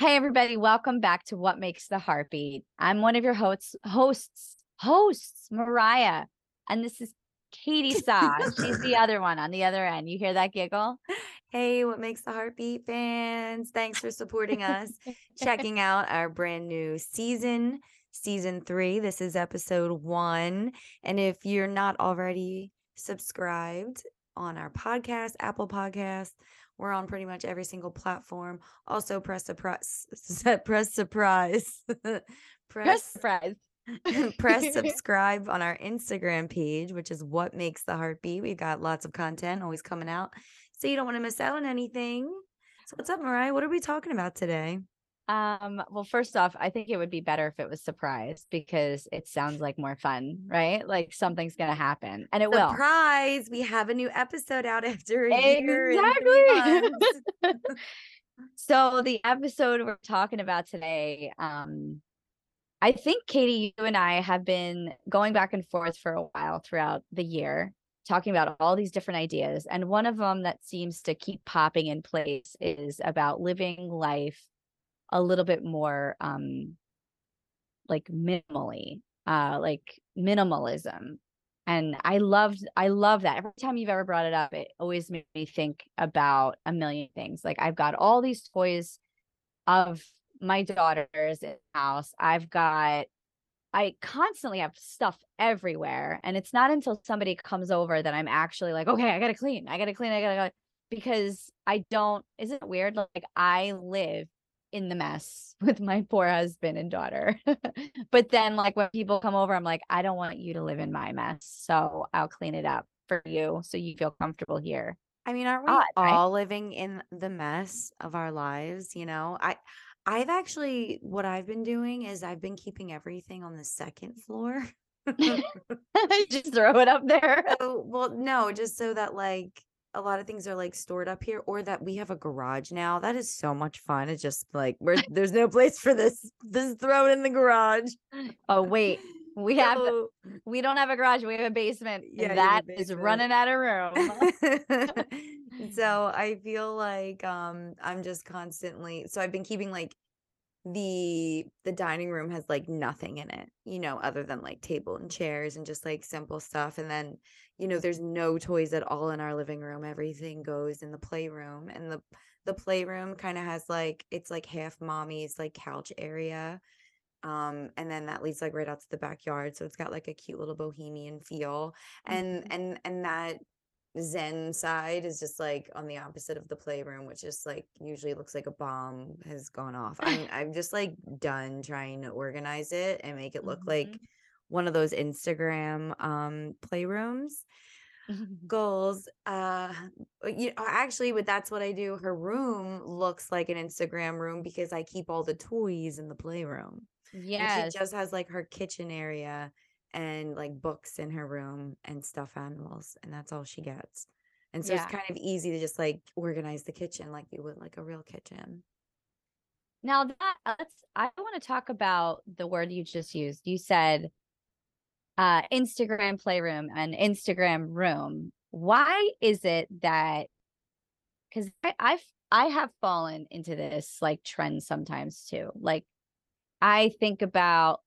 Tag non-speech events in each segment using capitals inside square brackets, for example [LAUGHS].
Hey everybody, welcome back to What Makes the Heartbeat. I'm one of your hosts, hosts, hosts, Mariah, and this is Katie Saw. She's the [LAUGHS] other one on the other end. You hear that giggle? Hey, what makes the heartbeat fans? Thanks for supporting us. [LAUGHS] Checking out our brand new season, season three. This is episode one. And if you're not already subscribed on our podcast, Apple Podcast, we're on pretty much every single platform. Also, press surprise, [LAUGHS] press surprise, [LAUGHS] press, press surprise. [LAUGHS] press subscribe on our Instagram page, which is what makes the heartbeat. We've got lots of content always coming out, so you don't want to miss out on anything. So, what's up, Mariah? What are we talking about today? Um, well, first off, I think it would be better if it was surprise because it sounds like more fun, right? Like something's gonna happen. And it surprise, will. Surprise, we have a new episode out [LAUGHS] after a exactly. year. [LAUGHS] [LAUGHS] so the episode we're talking about today, um, I think Katie, you and I have been going back and forth for a while throughout the year, talking about all these different ideas. And one of them that seems to keep popping in place is about living life a little bit more um like minimally uh like minimalism and i loved i love that. Every time you've ever brought it up it always made me think about a million things like i've got all these toys of my daughters house i've got i constantly have stuff everywhere and it's not until somebody comes over that i'm actually like okay i gotta clean i gotta clean i gotta go because i don't isn't it weird like i live in the mess [LAUGHS] with my poor husband and daughter. [LAUGHS] but then like when people come over, I'm like, I don't want you to live in my mess. So I'll clean it up for you so you feel comfortable here. I mean, aren't we Odd, all right? living in the mess of our lives? You know, I I've actually what I've been doing is I've been keeping everything on the second floor. [LAUGHS] just throw it up there. So, well, no, just so that like a lot of things are like stored up here or that we have a garage now. That is so much fun. It's just like where [LAUGHS] there's no place for this. This throw it in the garage. Oh wait. We have we don't have a garage, we have a basement. Yeah, that basement. is running out of room. [LAUGHS] so [LAUGHS] I feel like um I'm just constantly so I've been keeping like the the dining room has like nothing in it you know other than like table and chairs and just like simple stuff and then you know there's no toys at all in our living room everything goes in the playroom and the the playroom kind of has like it's like half mommy's like couch area um and then that leads like right out to the backyard so it's got like a cute little bohemian feel and mm-hmm. and and that zen side is just like on the opposite of the playroom which is like usually looks like a bomb has gone off. I'm [LAUGHS] i'm just like done trying to organize it and make it look mm-hmm. like one of those instagram um playrooms [LAUGHS] goals uh you know actually but that's what i do. Her room looks like an instagram room because i keep all the toys in the playroom yeah she just has like her kitchen area and like books in her room and stuffed animals and that's all she gets. And so yeah. it's kind of easy to just like organize the kitchen like you would like a real kitchen. Now that let's i want to talk about the word you just used. You said uh instagram playroom and instagram room. Why is it that because i've i have fallen into this like trend sometimes too. Like i think about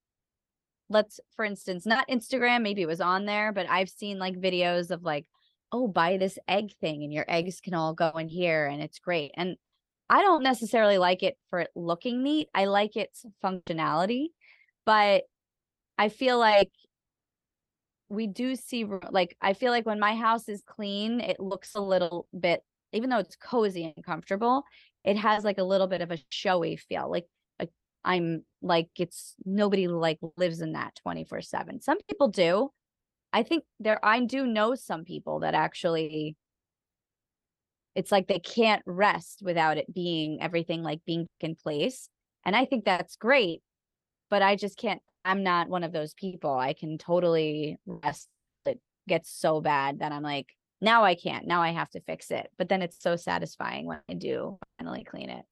let's for instance not instagram maybe it was on there but i've seen like videos of like oh buy this egg thing and your eggs can all go in here and it's great. And i don't necessarily like it for it looking neat i like its functionality but i feel like we do see like i feel like when my house is clean it looks a little bit even though it's cozy and comfortable it has like a little bit of a showy feel like I'm like it's nobody like lives in that 24 7. Some people do. I think there I do know some people that actually it's like they can't rest without it being everything like being in place. And I think that's great. But I just can't I'm not one of those people. I can totally rest. It gets so bad that I'm like, now I can't. Now I have to fix it. But then it's so satisfying when I do finally clean it.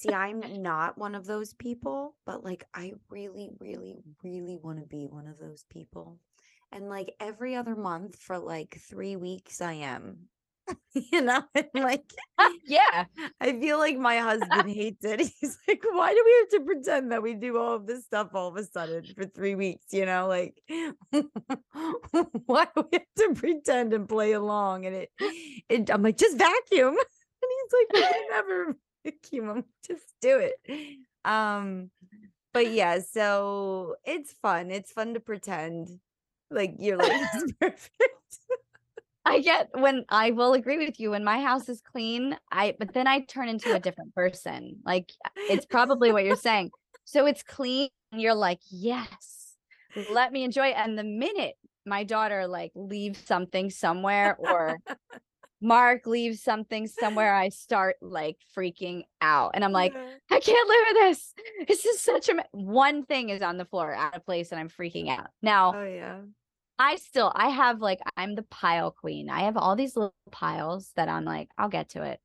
See, I'm not one of those people, but like I really, really, really want to be one of those people. And like every other month for like three weeks, I am. [LAUGHS] you know, and like [LAUGHS] yeah. I feel like my husband [LAUGHS] hates it. He's like, why do we have to pretend that we do all of this stuff all of a sudden for three weeks? You know, like why do we have to pretend and play along? And it, it I'm like, just vacuum. And he's like, we never [LAUGHS] Just do it. Um, but yeah, so it's fun. It's fun to pretend like you're like it's [LAUGHS] perfect. I get when I will agree with you when my house is clean, I but then I turn into a different person. Like it's probably what you're saying. So it's clean and you're like, "Yes. Let me enjoy it." And the minute my daughter like leaves something somewhere or [LAUGHS] Mark leaves something somewhere, I start like freaking out. And I'm like, Yeah. I can't live with this. This is such a one thing is on the floor out of place and I'm freaking out. Now, Oh yeah. I still I have like I'm the pile queen. I have all these little piles that I'm like, I'll get to it.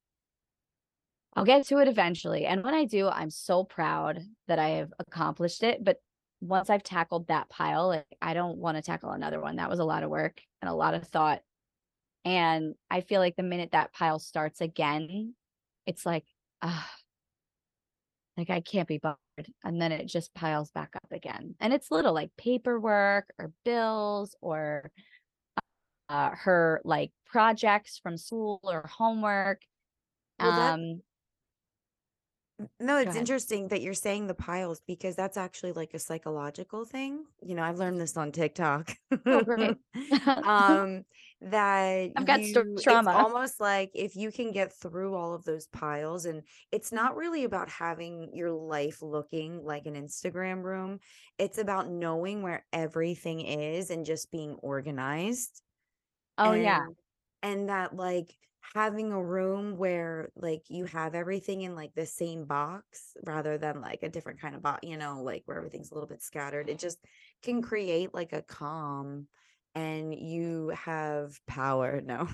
I'll get to it eventually. And when I do, I'm so proud that I have accomplished it. But once I've tackled that pile, like, I don't want to tackle another one. That was a lot of work and a lot of thought. And I feel like the minute that pile starts again, it's like, ah, like I can't be bothered. And then it just piles back up again. And it's little like paperwork or bills or uh, her like projects from school or homework. Well, that- um, No, it's interesting that you're saying the piles because that's actually like a psychological thing. You know, I've learned this on TikTok. Oh, great. [LAUGHS] [LAUGHS] um that I've got you- it's trauma. almost like if you can get through all of those piles and it's not really about having your life looking like an Instagram room. It's about knowing where everything is and just being organized. oh yeah. and, and that like having a room where like you have everything in like the same box rather than like a different kind of box you know like where everything's a little bit scattered it just can create like a calm and you have power [LAUGHS] no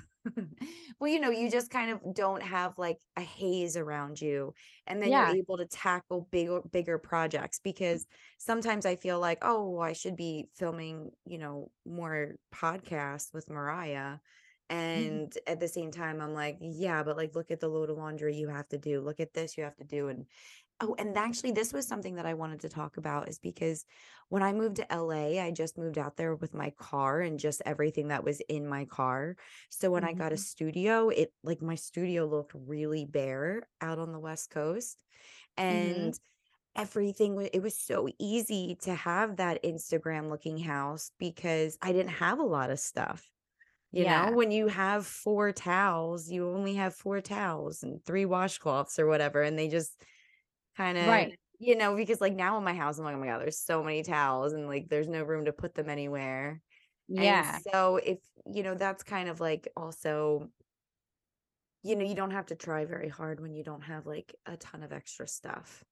well you know you just kind of don't have like a haze around you and then Yeah. you're able to tackle bigger bigger projects because sometimes i feel like oh i should be filming you know more podcasts with mariah and at the same time i'm like yeah but like look at the load of laundry you have to do. Look at this you have to do. And oh and actually this was something that i wanted to talk about is because when i moved to la i just moved out there with my car and just everything that was in my car. So when i got a Mhm. studio it like my studio looked really bare out on the west coast and everything it was so easy to have that instagram looking house because i didn't have a lot of stuff you Yeah. know, when you have four towels, you only have four towels and three washcloths or whatever. And they just kind of, Right. you know, because like now in my house, I'm like, oh my God, there's so many towels and like there's no room to put them anywhere. Yeah. And so if, you know, that's kind of like also, you know, you don't have to try very hard when you don't have like a ton of extra stuff.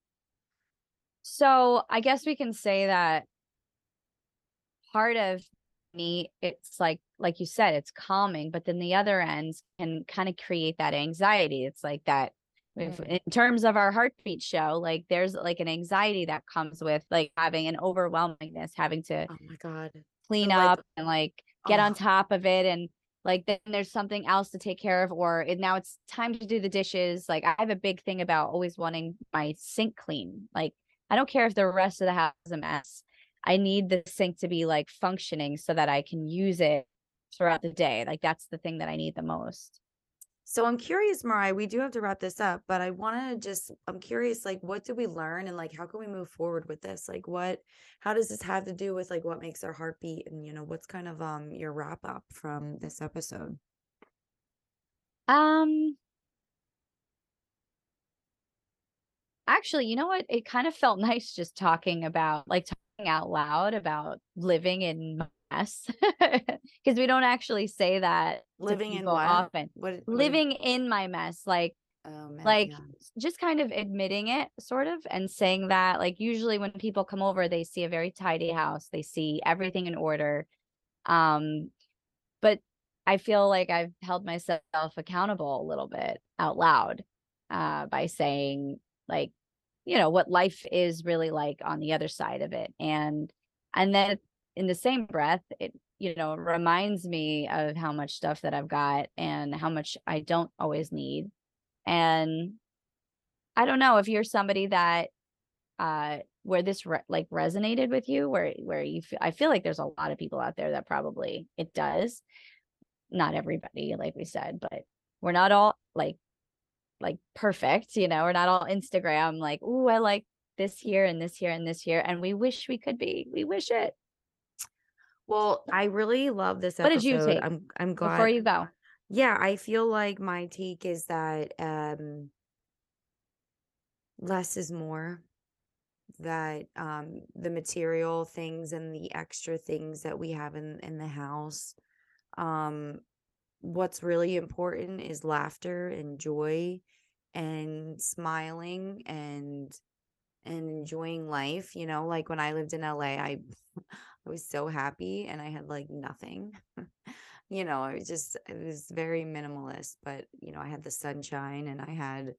So I guess we can say that part of me, it's like, like you said, it's calming, but then the other ends can kind of create that anxiety. It's like that if, Mm. in terms of our heartbeat show, like there's like an anxiety that comes with like having an overwhelmingness, having to Oh my God. clean like- up and like get on Oh. top of it and like then there's something else to take care of or it, now it's time to do the dishes like i have a big thing about always wanting my sink clean like i don't care if the rest of the house is a mess i need the sink to be like functioning so that i can use it throughout the day like that's the thing that i need the most So I'm curious, Mariah, we do have to wrap this up, but I want to just, I'm curious, like, what did we learn and like, how can we move forward with this? Like, what, how does this have to do with like what makes our heart beat? And, you know, what's kind of um your wrap up from this episode? um actually you know what it kind of felt [LAUGHS] nice just talking about like out loud about living in mess [LAUGHS] because we don't actually say that Living in what? often What, what living in my mess like oh, man, like yeah. just kind of admitting it sort of and saying that like usually when people come over they see a very tidy house they see everything in order um but i feel like i've held myself accountable a little bit out loud uh by saying like you know what life is really like on the other side of it and and then in the same breath it you know, reminds me of how much stuff that I've got and how much I don't always need. And I don't know if you're somebody that uh where this re- like resonated with you where where you f- I feel like there's a lot of people out there that probably it does. Not everybody like we said, but we're not all like like perfect, you know, we're not all Instagram like, "Ooh, I like this here and this here and this here." And we wish we could be. We wish it. Well, I really love this What did you take I'm I'm glad before you go? Yeah, I feel like my take is that um less is more. That um the material things and the extra things that we have in in the house. Um what's really important is laughter and joy and smiling and and enjoying life, you know, like when I lived in LA, I [LAUGHS] I was so happy and I had like nothing. [LAUGHS] You know, it was just it was very minimalist, but you know, I had the sunshine and I had,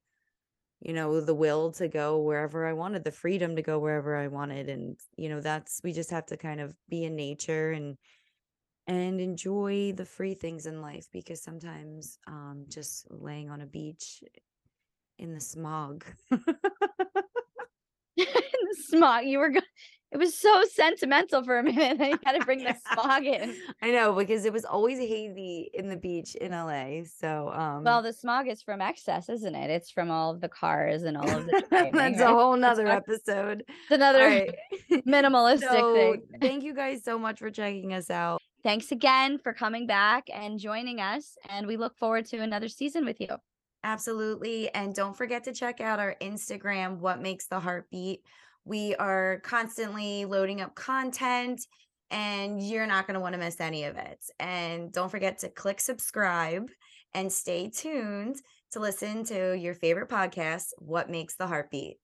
you know, the will to go wherever I wanted, the freedom to go wherever I wanted. And, you know, that's we just have to kind of be in nature and and enjoy the free things in life because sometimes um just laying on a beach in the smog [LAUGHS] the smog. You were go- it was so sentimental for a minute. You had to bring the smog in. [LAUGHS] I know because it was always hazy in the beach in LA. So um Well, the smog is from excess, isn't it? It's from all of the cars and all of the [LAUGHS] driving, that's a whole nother episode. It's another right. minimalistic so thing. thank you guys so much for checking us out. Thanks again for coming back and joining us. And we look forward to another season with you. Absolutely. And don't forget to check out our Instagram, What Makes the Heartbeat. We are constantly loading up content and you're not going to want to miss any of it. And don't forget to click subscribe and stay tuned to listen to your favorite podcast, What Makes the Heartbeat.